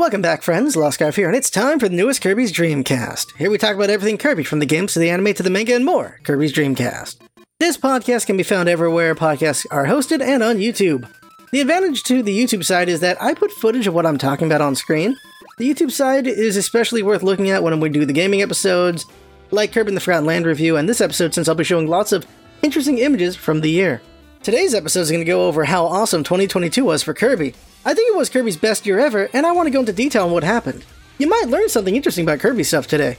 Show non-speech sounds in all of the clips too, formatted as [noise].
Welcome back, friends. Lost Scarf here, and it's time for the newest Kirby's Dreamcast. Here we talk about everything Kirby, from the games to the anime to the manga and more. Kirby's Dreamcast. This podcast can be found everywhere podcasts are hosted and on YouTube. The advantage to the YouTube side is that I put footage of what I'm talking about on screen. The YouTube side is especially worth looking at when we do the gaming episodes, like Kirby in the Forgotten Land review, and this episode since I'll be showing lots of interesting images from the year. Today's episode is going to go over how awesome 2022 was for Kirby. I think it was Kirby's best year ever, and I want to go into detail on what happened. You might learn something interesting about Kirby stuff today.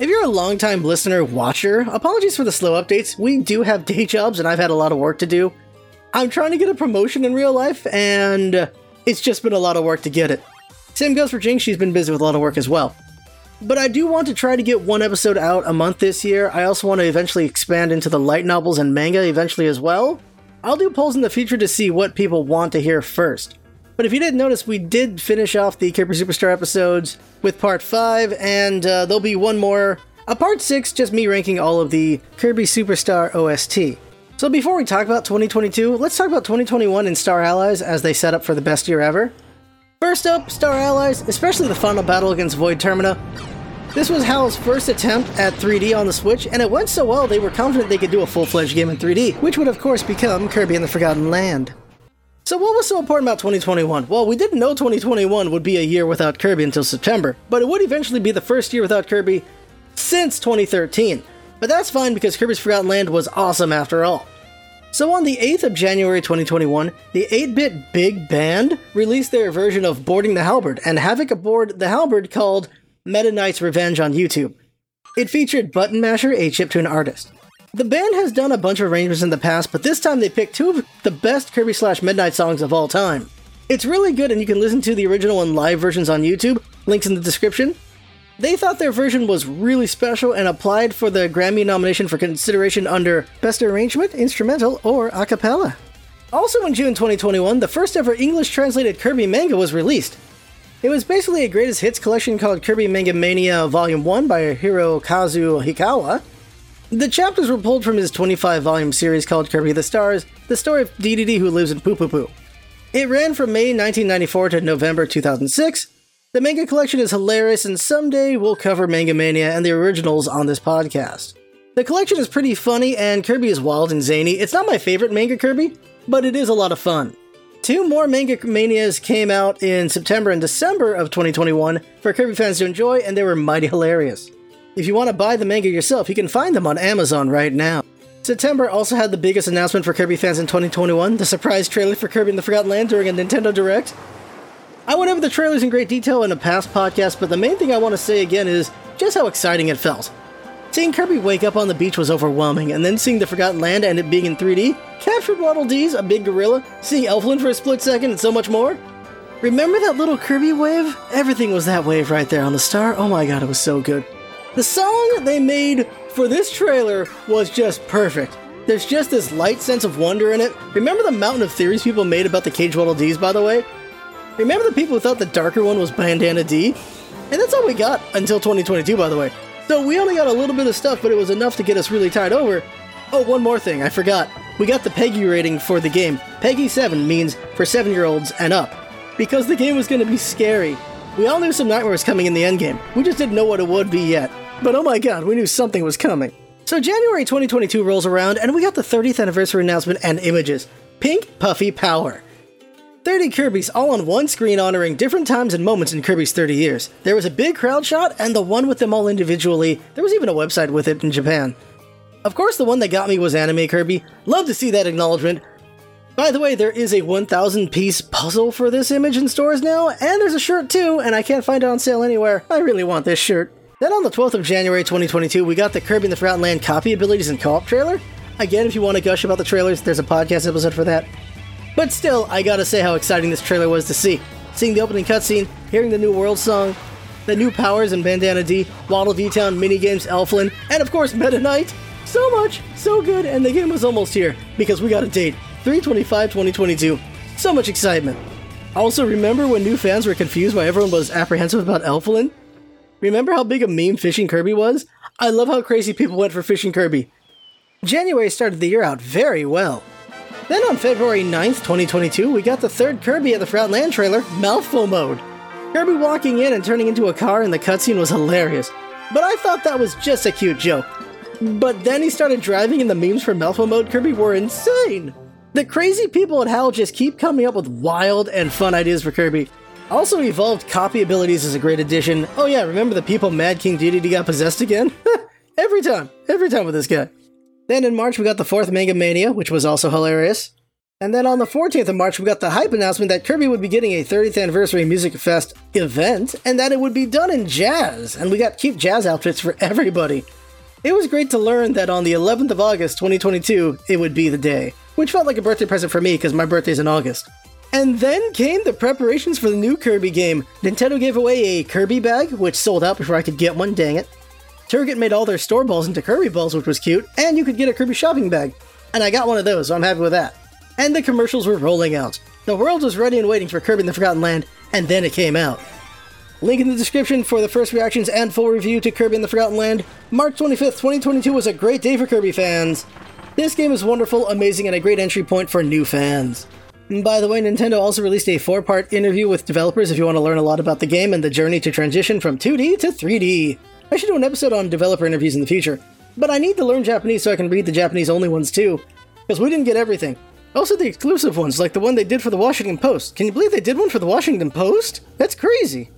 If you're a long-time listener, watcher, apologies for the slow updates. We do have [laughs] day jobs, and I've had a lot of work to do. I'm trying to get a promotion in real life, and it's just been a lot of work to get it. Same goes for Jinx, she's been busy with a lot of work as well. But I do want to try to get one episode out a month this year. I also want to eventually expand into the light novels and manga eventually as well. I'll do polls in the future to see what people want to hear first. But if you didn't notice, we did finish off the Kirby Superstar episodes with part 5, and uh, there'll be one more, a part 6, just me ranking all of the Kirby Superstar OST. So before we talk about 2022, let's talk about 2021 and Star Allies as they set up for the best year ever. First up, Star Allies, especially the final battle against Void Termina. This was HAL's first attempt at 3D on the Switch, and it went so well they were confident they could do a full-fledged game in 3D, which would of course become Kirby and the Forgotten Land. So what was so important about 2021? Well, we didn't know 2021 would be a year without Kirby until September, but it would eventually be the first year without Kirby since 2013. But that's fine because Kirby's Forgotten Land was awesome after all. So on the 8th of January 2021, the 8-bit Big Band released their version of Boarding the Halberd and Havoc aboard the Halberd called Meta Knight's Revenge on YouTube. It featured Button Masher, a chiptune artist. The band has done a bunch of arrangements in the past, but this time they picked two of the best Kirby slash Meta Knight songs of all time. It's really good, and you can listen to the original and live versions on YouTube. Links in the description. They thought their version was really special and applied for the Grammy nomination for consideration under Best Arrangement, Instrumental, or A Cappella. Also in June 2021, the first ever English translated Kirby manga was released. It was basically a greatest hits collection called Kirby Manga Mania Volume 1 by Hirokazu Hikawa. The chapters were pulled from his 25 volume series called Kirby the Stars, the story of Dedede who lives in Pupupu. It ran from May 1994 to November 2006. The manga collection is hilarious, and someday we'll cover Manga Mania and the originals on this podcast. The collection is pretty funny, and Kirby is wild and zany. It's not my favorite manga Kirby, but it is a lot of fun. Two more Manga Manias came out in September and December of 2021 for Kirby fans to enjoy, and they were mighty [laughs] hilarious. If you want to buy the manga yourself, you can find them on Amazon right now. September also had the biggest announcement for Kirby fans in 2021 the surprise trailer for Kirby in the Forgotten Land during a Nintendo Direct. I went over the trailers in great detail in a past podcast, but the main thing I want to say again is just how exciting it felt. Seeing Kirby wake up on the beach was overwhelming, and then seeing the Forgotten Land and it being in 3D captured Waddle Dees, a big gorilla, seeing Elfilin for a split second, and so much more. Remember that little Kirby wave? Everything was that wave right there on the star. Oh my god, it was so good. The song they made for this trailer was just perfect. There's just this light sense of wonder in it. Remember the mountain of theories people made about the Cage Waddle Dees, by the way? Remember the people who thought the darker one was Bandana Dee? And that's all we got until 2022, by the way. So we only got a little bit of stuff, but it was enough to get us really tied over. Oh, one more thing, I forgot. We got the PEGI rating for the game. PEGI 7 means for 7 year olds and up. Because the game was going to be scary. We all knew some nightmares coming in the endgame. We just didn't know what it would be yet. But oh my god, we knew something was coming. So January 2022 rolls around, and we got the 30th anniversary announcement and images. Pink Puffy Power. 30 Kirby's all on one screen honoring different times and moments in Kirby's 30 years. There was a big crowd shot, and the one with them all individually, there was even a website with it in Japan. Of course, the one that got me was Anime Kirby. Love to see that acknowledgement. By the way, there is a 1,000 piece puzzle for this image in stores now, and there's a shirt too, and I can't find it on sale anywhere. I really want this shirt. Then on the 12th of January 2022, we got the Kirby in the Forgotten Land copy abilities and co op trailer. Again, if you want to gush about the trailers, there's a podcast episode for that. But still, I gotta say how exciting this trailer was to see. Seeing the opening cutscene, hearing the new world song, the new powers in Bandana Dee, Waddle Dee Town minigames, Elfilin, and of course Meta Knight. So much, so good, and the game was almost here because we got a date 325 2022. So much excitement. Also, remember when new fans were confused why everyone was apprehensive about Elfilin? Remember how big a meme Fishing Kirby was? I love how crazy people went for Fishing Kirby. January started the year out very well. Then on February 9th, 2022, we got the third Kirby at the Forgotten Land trailer, Mouthful Mode. Kirby walking in and turning into a car in the cutscene was hilarious, but I thought that was just a cute joke. But then he started driving and the memes from Mouthful Mode Kirby were insane! The crazy people at HAL just keep coming up with wild and fun ideas for Kirby. Also, evolved copy abilities is a great addition. Oh yeah, remember the people Mad King Dedede got possessed again? [laughs] every time, every time with this guy. Then in March we got the fourth Manga Mania, which was also hilarious. And then on the 14th of March we got the hype announcement that Kirby would be getting a 30th anniversary Music Fest event, and that it would be done in jazz, and we got cute jazz outfits for [laughs] everybody. It was great to learn that on the 11th of August 2022, it would be the day, which felt like a birthday present for me because my birthday's in August. And then came the preparations for the new Kirby game. Nintendo gave away a Kirby bag, which sold out before I could get one, dang it. Target made all their store balls into Kirby balls, which was cute, and you could get a Kirby shopping bag. And I got one of those, so I'm happy with that. And the commercials were rolling out. The world was ready and waiting for Kirby in the Forgotten Land, and then it came out. Link in the description for the first reactions and full review to Kirby in the Forgotten Land. March 25th, 2022 was a great day for Kirby fans. This game is wonderful, amazing, and a great entry point for new fans. By the way, Nintendo also released a four part interview with developers if you want to learn a lot about the game and the journey to transition from 2D to 3D. I should do an episode on developer interviews in the future, but I need to learn Japanese so I can read the Japanese only ones too, because we didn't get everything. Also, the exclusive ones, like the one they did for the Washington Post. Can you believe they did one for the Washington Post? That's crazy.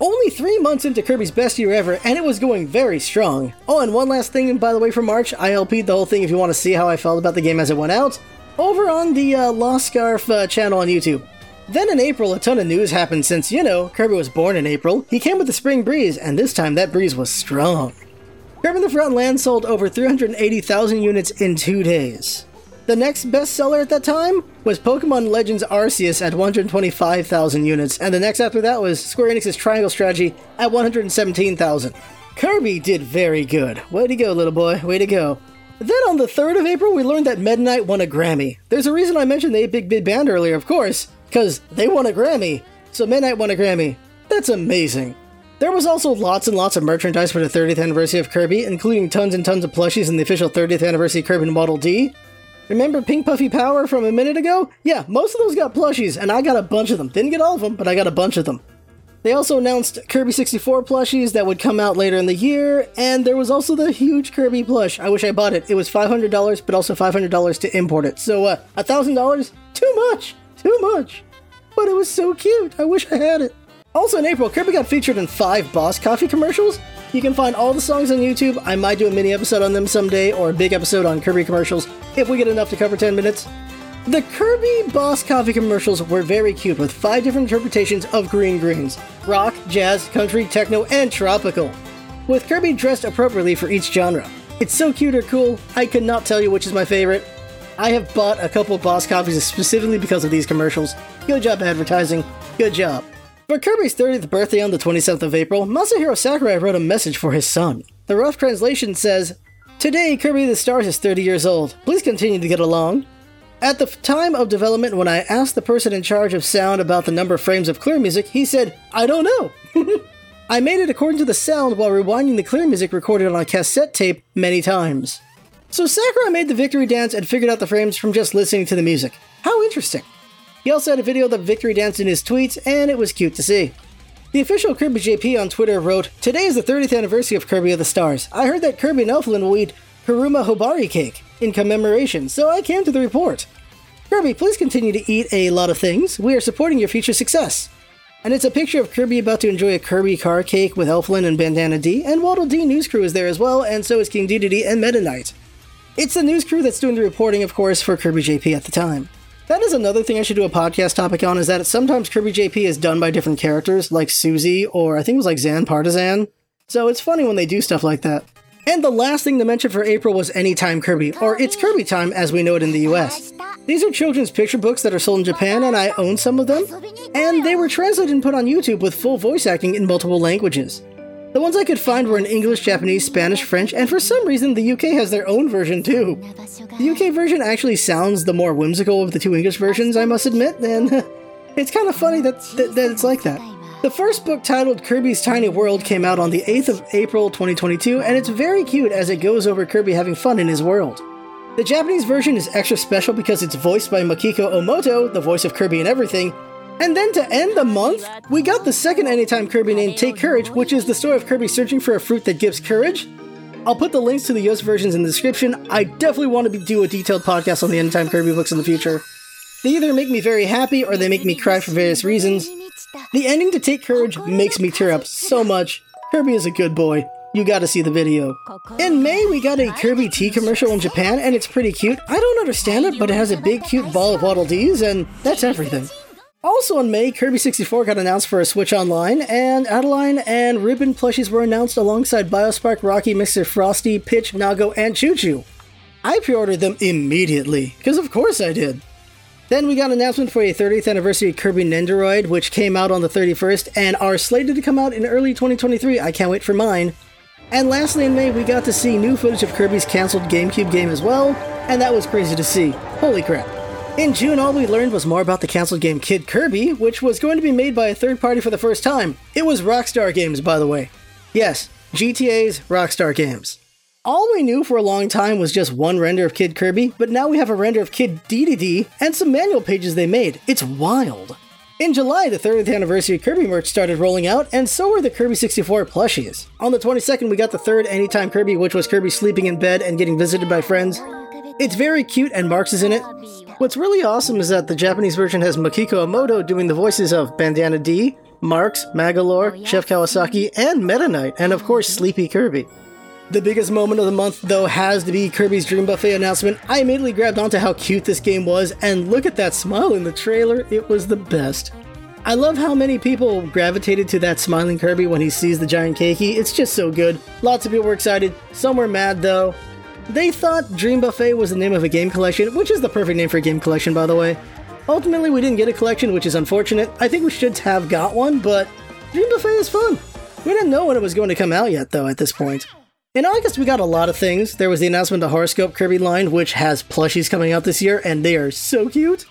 Only three months into Kirby's best year ever, and it was going very strong. Oh, and one last thing, by the way, for March, I LP'd the whole thing if you want to see how I felt about the game as it went out over on the uh, Lost Scarf uh, channel on YouTube. Then in April, a ton of news happened since, you know, Kirby was born in April. He came with the spring breeze, and this time that breeze was strong. Kirby the Forgotten Land sold over 380,000 units in two days. The next bestseller at that time was Pokemon Legends Arceus at 125,000 units, and the next after that was Square Enix's Triangle Strategy at 117,000. Kirby did very good. Way to go, little boy, way to go. Then on the 3rd of April, we learned that Meta Knight won a Grammy. There's a reason I mentioned the 8-bit Big Band earlier, of course, because they won a Grammy. So Meta Knight won a Grammy. That's amazing. There was also lots and lots of merchandise for the 30th anniversary of Kirby, including tons and tons of plushies in the official 30th anniversary Kirby Model D. Remember Pink Puffy Power from a minute ago? Yeah, most of those got plushies, and I got a bunch of them. Didn't get all of them, but I got a bunch of them. They also announced Kirby 64 plushies that would come out later in the year, and there was also the huge Kirby plush. I wish I bought it. It was $500, but also $500 to import it. So, uh, $1,000? Too much! Too much! But it was so cute. I wish I had it. Also in April, Kirby got featured in five Boss Coffee commercials. You can find all the songs on YouTube. I might do a mini episode on them someday, or a big episode on Kirby commercials, if we get enough to cover 10 minutes. The Kirby Boss Coffee commercials were very cute with five different interpretations of green greens rock, jazz, country, techno, and tropical. With Kirby dressed appropriately for each genre. It's so cute or cool, I could not tell you which is my favorite. I have bought a couple Boss Coffees specifically because of these commercials. Good job advertising. Good job. For Kirby's 30th birthday on the 27th of April, Masahiro Sakurai wrote a message for his son. The rough translation says, Today, Kirby the Stars is 30 years old. Please continue to get along. At the time of development, when I asked the person in charge of sound about the number of frames of clear music, he said, I don't know. [laughs] I made it according to the sound while rewinding the clear music recorded on a cassette tape many times. So Sakurai made the victory dance and figured out the frames from just listening to the music. How interesting. He also had a video of the victory dance in his tweets, and it was cute to see. The official Kirby JP on Twitter wrote, Today is the 30th anniversary of Kirby of the Stars. I heard that Kirby and Elfilin will eat Hiruma Hobari cake in commemoration, so I came to the report. Kirby, please continue to eat a lot of things. We are supporting your future success. And it's a picture of Kirby about to enjoy a Kirby car cake with Elfilin and Bandana Dee, and Waddle Dee News Crew is there as well, and so is King Dedede and Meta Knight. It's the news crew that's doing the reporting, of course, for Kirby JP at the time. That is another thing I should do a podcast topic on, is that sometimes Kirby JP is done by different characters, like Susie, or I think it was like Zan Partizanne. So it's funny when they do stuff like that. And the last thing to mention for April was Anytime Kirby, or It's Kirby Time as we know it in the US. These are children's picture books that are sold in Japan, and I own some of them. And they were translated and put on YouTube with full voice acting in multiple languages. The ones I could find were in English, Japanese, Spanish, French, and for some reason the UK has their own version too. The UK version actually sounds the more whimsical of the two English versions, I must admit, and [laughs] it's kind of funny that, that, that it's like that. The first book, titled Kirby's Tiny World, came out on the 8th of April 2022, and it's very cute as it goes over Kirby having fun in his world. The Japanese version is extra special because it's voiced by Makiko Omoto, the voice of Kirby and everything, And then to end the month, we got the second Anytime Kirby named Take Courage, which is the story of Kirby searching for a fruit that gives courage. I'll put the links to the US versions in the description. I definitely want to do a detailed podcast on the Anytime Kirby books in the future. They either make me very happy or they make me cry for various reasons. The ending to Take Courage makes me tear up so much. Kirby is a good boy. You gotta see the video. In May, we got a Kirby tea commercial in Japan, and it's pretty cute. I don't understand it, but it has a big cute ball of Waddle Dees, and that's everything. Also in May, Kirby 64 got announced for a Switch Online, and Adeleine and Ribbon plushies were announced alongside Biospark, Rocky, Mr. Frosty, Pitch, Nago, and ChuChu. I pre-ordered them immediately, because of course I did. Then we got an announcement for a 30th anniversary Kirby Nendoroid, which came out on the 31st and are slated to come out in early 2023. I can't wait for mine. And lastly, in May, we got to see new footage of Kirby's cancelled GameCube game as well, and that was crazy to see. Holy crap. In June, all we learned was more about the cancelled game Kid Kirby, which was going to be made by a third party for the first time. It was Rockstar Games, by the way. Yes, GTA's Rockstar Games. All we knew for a long time was just one render of Kid Kirby, but now we have a render of Kid Dedede and some manual pages they made. It's wild. In July, the 30th anniversary Kirby merch started rolling out, and so were the Kirby 64 plushies. On the 22nd, we got the third Anytime Kirby, which was Kirby sleeping in bed and getting visited by friends. It's very cute, and Marx is in it. What's really awesome is that the Japanese version has Makiko Emoto doing the voices of Bandana Dee, Marx, Magolor, Chef Kawasaki, and Meta Knight, and of course Sleepy Kirby. The biggest moment of the month, though, has to be Kirby's Dream Buffet announcement. I immediately grabbed onto how cute this game was, and look at that smile in the trailer, it was the best. I love how many people gravitated to that smiling Kirby when he sees the giant keiki. It's just so good. Lots of people were excited, some were mad though. They thought Dream Buffet was the name of a game collection, which is the perfect name for a game collection, by the way. Ultimately, we didn't get a collection, which is unfortunate. I think we should have got one, but Dream Buffet is fun. We didn't know when it was going to come out yet, though, at this point. In August, we got a lot of things. There was the announcement of Horoscope Kirby line, which has plushies coming out this year, and they are so cute.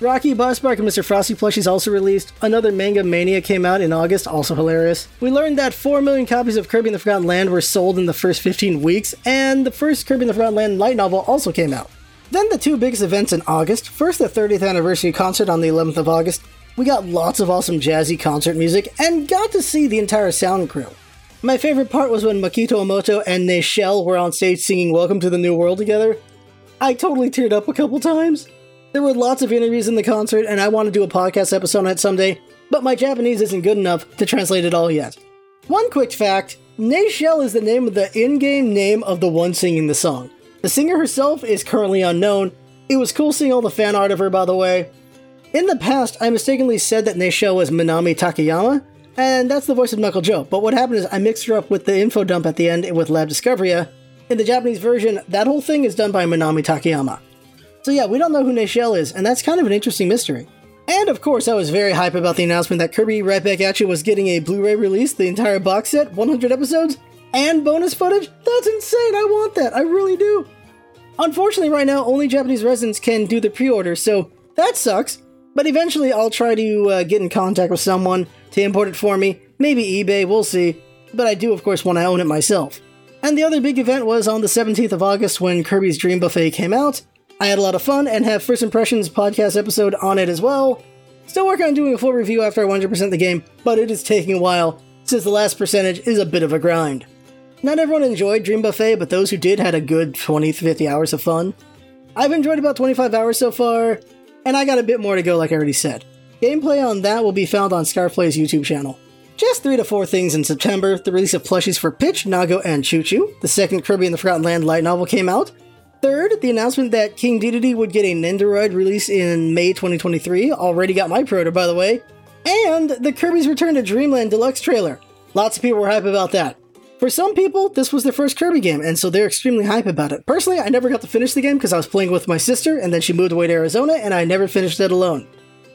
Rocky, Biospark, and Mr. Frosty plushies also released. Another Manga Mania came out in August, also hilarious. We learned that 4 million copies of Kirby in the Forgotten Land were sold in the first 15 weeks, and the first Kirby in the Forgotten Land light novel also came out. Then the two biggest events in August. First, the 30th anniversary concert on the 11th of August. We got lots of awesome jazzy concert music and got to see the entire sound crew. My favorite part was when Makito Emoto and Neychelle were on stage singing Welcome to the New World together. I totally teared up a couple times. There were lots of interviews in the concert, and I want to do a podcast episode on it someday, but my Japanese isn't good enough to translate it all yet. One quick fact Neychelle is the name of the in game name of the one singing the song. The singer herself is currently unknown. It was cool seeing all the fan art of her, by the way. In the past, I mistakenly said that Neychelle was Minami Takayama, and that's the voice of Knuckle Joe, but what happened is I mixed her up with the info dump at the end with Lab Discoveria. In the Japanese version, that whole thing is done by Minami Takayama. So yeah, we don't know who Neychelle is, and that's kind of an interesting mystery. And of course, I was very hype about the announcement that Kirby Right Back At You was getting a Blu-ray release, the entire box set, 100 episodes, and bonus footage. That's insane! I want that. I really do. Unfortunately, right now, only Japanese residents can do the pre-order, so that sucks. But eventually, I'll try to uh, get in contact with someone to import it for me. Maybe eBay, we'll see. But I do, of course, want to own it myself. And the other big event was on the 17th of August when Kirby's Dream Buffet came out, I had a lot of fun and have First Impressions podcast episode on it as well. Still working on doing a full review after I 100% the game, but it is taking a while since the last percentage is a bit of a grind. Not everyone enjoyed Dream Buffet, but those who did had a good 20 50 hours of fun. I've enjoyed about 25 hours so far, and I got a bit more to go, like I already said. Gameplay on that will be found on Scarplay's YouTube channel. Just three to four things in September the release of plushies for Pitch, Nago, and ChuChu. The second Kirby and the Forgotten Land light novel came out, Third, the announcement that King Dedede would get a Nendoroid release in May 2023 already got my pre-order, by the way. And the Kirby's Return to Dreamland Deluxe trailer. Lots of people were hype about that. For some people, this was their first Kirby game, and so they're extremely hype about it. Personally, I never got to finish the game because I was playing with my sister, and then she moved away to Arizona, and I never finished it alone.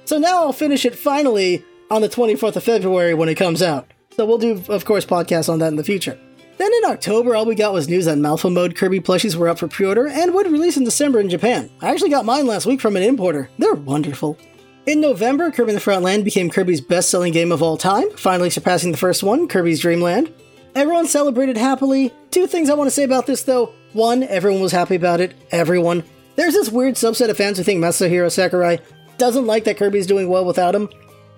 So now I'll finish it finally on the 24th of February when it comes out. So we'll do, of course, podcasts on that in the future. Then in October, all we got was news that Mouthful Mode Kirby plushies were up for pre-order and would release in December in Japan. I actually got mine last week from an importer. They're wonderful. In November, Kirby in the Forgotten Land became Kirby's best-selling game of all time, finally surpassing the first one, Kirby's Dream Land. Everyone celebrated happily. Two things I want to say about this though. One, everyone was happy about it. Everyone. There's this weird subset of fans who think Masahiro Sakurai doesn't like that Kirby's doing well without him.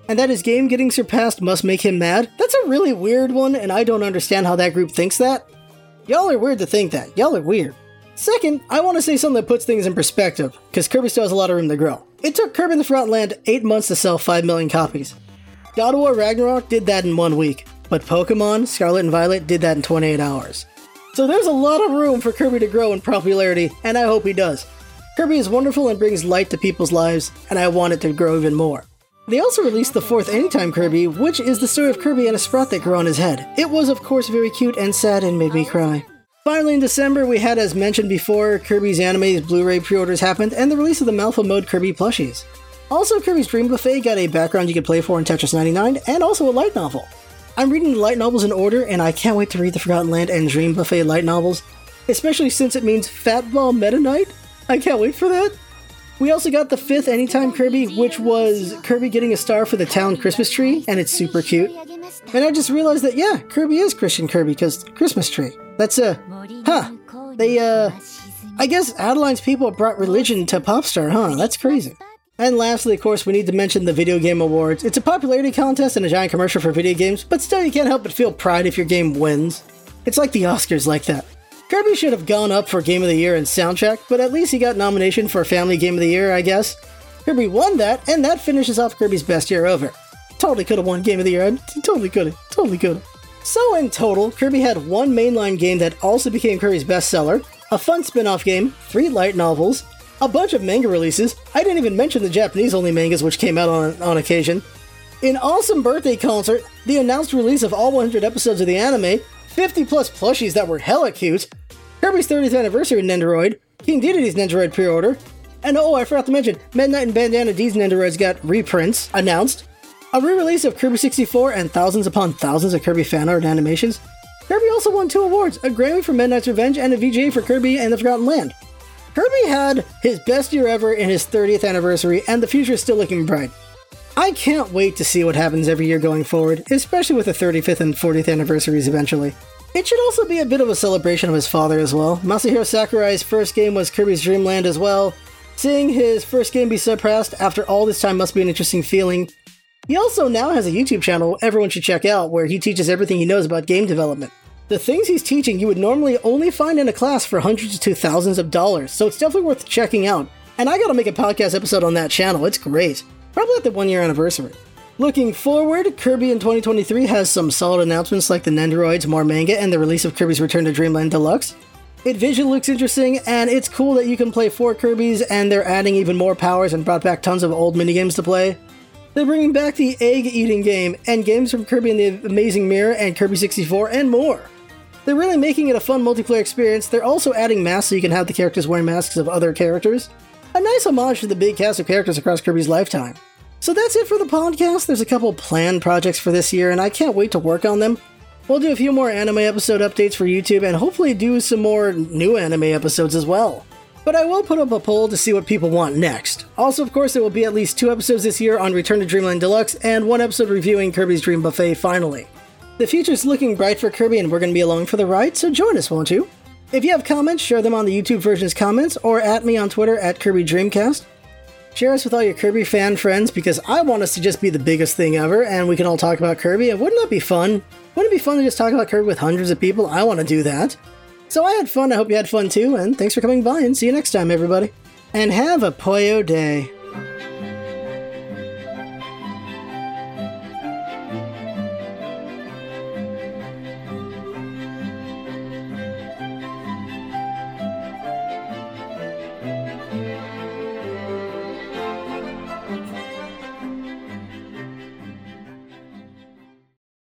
and that his game getting surpassed must make him mad. That's a really weird one, and I don't understand how that group thinks that. Y'all are weird to think that. Y'all are weird. Second, I want to say something that puts things in perspective, because Kirby still has a lot of room to grow. It took Kirby in the Forgotten Land 8 months to sell 5 million copies. God of War Ragnarok did that in one week, but Pokemon, Scarlet and Violet did that in 28 hours. So there's a lot of room for Kirby to grow in popularity, and I hope he does. Kirby is wonderful and brings light to people's lives, and I want it to grow even more. They also released the fourth Anytime Kirby, which is the story of Kirby and a Sprout that grew on his head. It was, of course, very cute and sad and made me cry. Finally, in December, we had, as mentioned before, Kirby's Anime's Blu-ray pre-orders happened, and the release of the Mouthful Mode Kirby plushies. Also, Kirby's Dream Buffet got a background you could play for in Tetris 99, and also a light novel. I'm reading the light novels in order, and I can't wait to read the Forgotten Land and Dream Buffet light novels, especially since it means Fatball Meta Knight. [laughs] I can't wait for that. We also got the fifth Anytime Kirby, which was Kirby getting a star for the town Christmas tree, and it's super cute. And I just realized that, yeah, Kirby is Christian Kirby, because Christmas tree. That's a. Uh, huh. They, uh. I guess Adeleine's people brought religion to Popstar, huh? That's crazy. And lastly, of course, we need to mention the Video Game Awards. It's a popularity contest and a giant commercial for video games, but still, you can't help but feel pride if your game wins. It's like the Oscars like that. Kirby should have gone up for Game of the Year and Soundtrack, but at least he got nomination for Family Game of the Year, I guess. Kirby won that, and that finishes off Kirby's best year ever. Totally could have won Game of the Year. Totally could have. Totally could have. So in total, Kirby had one mainline game that also became Kirby's bestseller, a fun spin-off game, three light novels, a bunch of manga releases. I didn't even mention the Japanese-only mangas which came out on, on occasion. An awesome birthday concert, the announced release of all 100 episodes of the anime, 50 plus plushies that were hella cute, Kirby's 30th anniversary Nendoroid, King Dedede's Nendoroid pre-order, and oh, I forgot to mention, Meta Knight and Bandana Dee's Nendoroids got reprints announced, a re-release of Kirby 64 and thousands upon thousands of Kirby fan art and animations. Kirby also won two awards, a Grammy for Meta Knight's Revenge and a VGA for Kirby and the Forgotten Land. Kirby had his best year ever in his 30th anniversary, and the future is still looking bright. I can't wait to see what happens every year going forward, especially with the 35th and 40th anniversaries eventually. It should also be a bit of a celebration of his father as well. Masahiro Sakurai's first game was Kirby's Dream Land as well. Seeing his first game be surpassed after all this time must be an interesting feeling. He also now has a YouTube channel everyone should check out where he teaches everything he knows about game development. The things he's teaching you would normally only find in a class for hundreds to thousands of dollars, so it's definitely worth checking out. And I gotta make a podcast episode on that channel, it's great. Probably at the one year anniversary. Looking forward, Kirby in 2023 has some solid announcements like the Nendoroids, more manga, and the release of Kirby's Return to Dreamland Deluxe. It visually looks interesting, and it's cool that you can play four Kirby's, and they're adding even more powers and brought back tons of old minigames to play. They're bringing back the egg eating game, and games from Kirby and the Amazing Mirror and Kirby 64, and more. They're really making it a fun multiplayer experience. They're also adding masks so you can have the characters wearing masks of other characters. A nice homage to the big cast of characters across Kirby's lifetime. So that's it for the podcast. There's a couple planned projects for this year, and I can't wait to work on them. We'll do a few more anime episode updates for YouTube and hopefully do some more new anime episodes as well. But I will put up a poll to see what people want next. Also, of course, there will be at least two episodes this year on Return to Dreamland Deluxe and one episode reviewing Kirby's Dream Buffet finally. The future's looking bright for Kirby and we're going to be along for the ride, so join us, won't you? If you have comments, share them on the YouTube version's comments or at me on Twitter at Kirby Dreamcast. Share us with all your Kirby fan friends because I want us to just be the biggest thing ever and we can all talk about Kirby. And wouldn't that be fun? Wouldn't it be fun to just talk about Kirby with hundreds of people? I want to do that. So I had fun. I hope you had fun too. And thanks for coming by and see you next time, everybody. And have a Poyo day.